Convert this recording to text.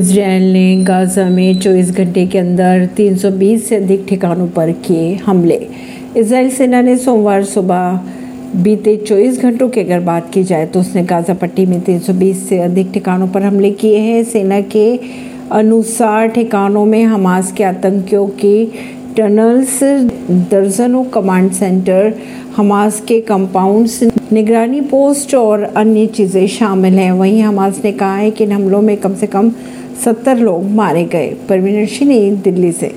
Israel ने Gaza में 24 घंटे के अंदर 320 से अधिक ठिकानों पर किए हमले। इसराइल सेना ने सोमवार सुबह बीते 24 घंटों की अगर बात की जाए तो उसने गाजा पट्टी में 320 से अधिक ठिकानों पर हमले किए हैं। सेना के अनुसार ठिकानों में हमास के आतंकियों की टनल्स, दर्जनों कमांड सेंटर, हमास के कंपाउंड्स, निगरानी पोस्ट और अन्य चीज़ें शामिल हैं। वहीं हमास ने कहा है कि इन हमलों में कम से कम सत्तर लोग मारे गए। परवीन सिंह दिल्ली से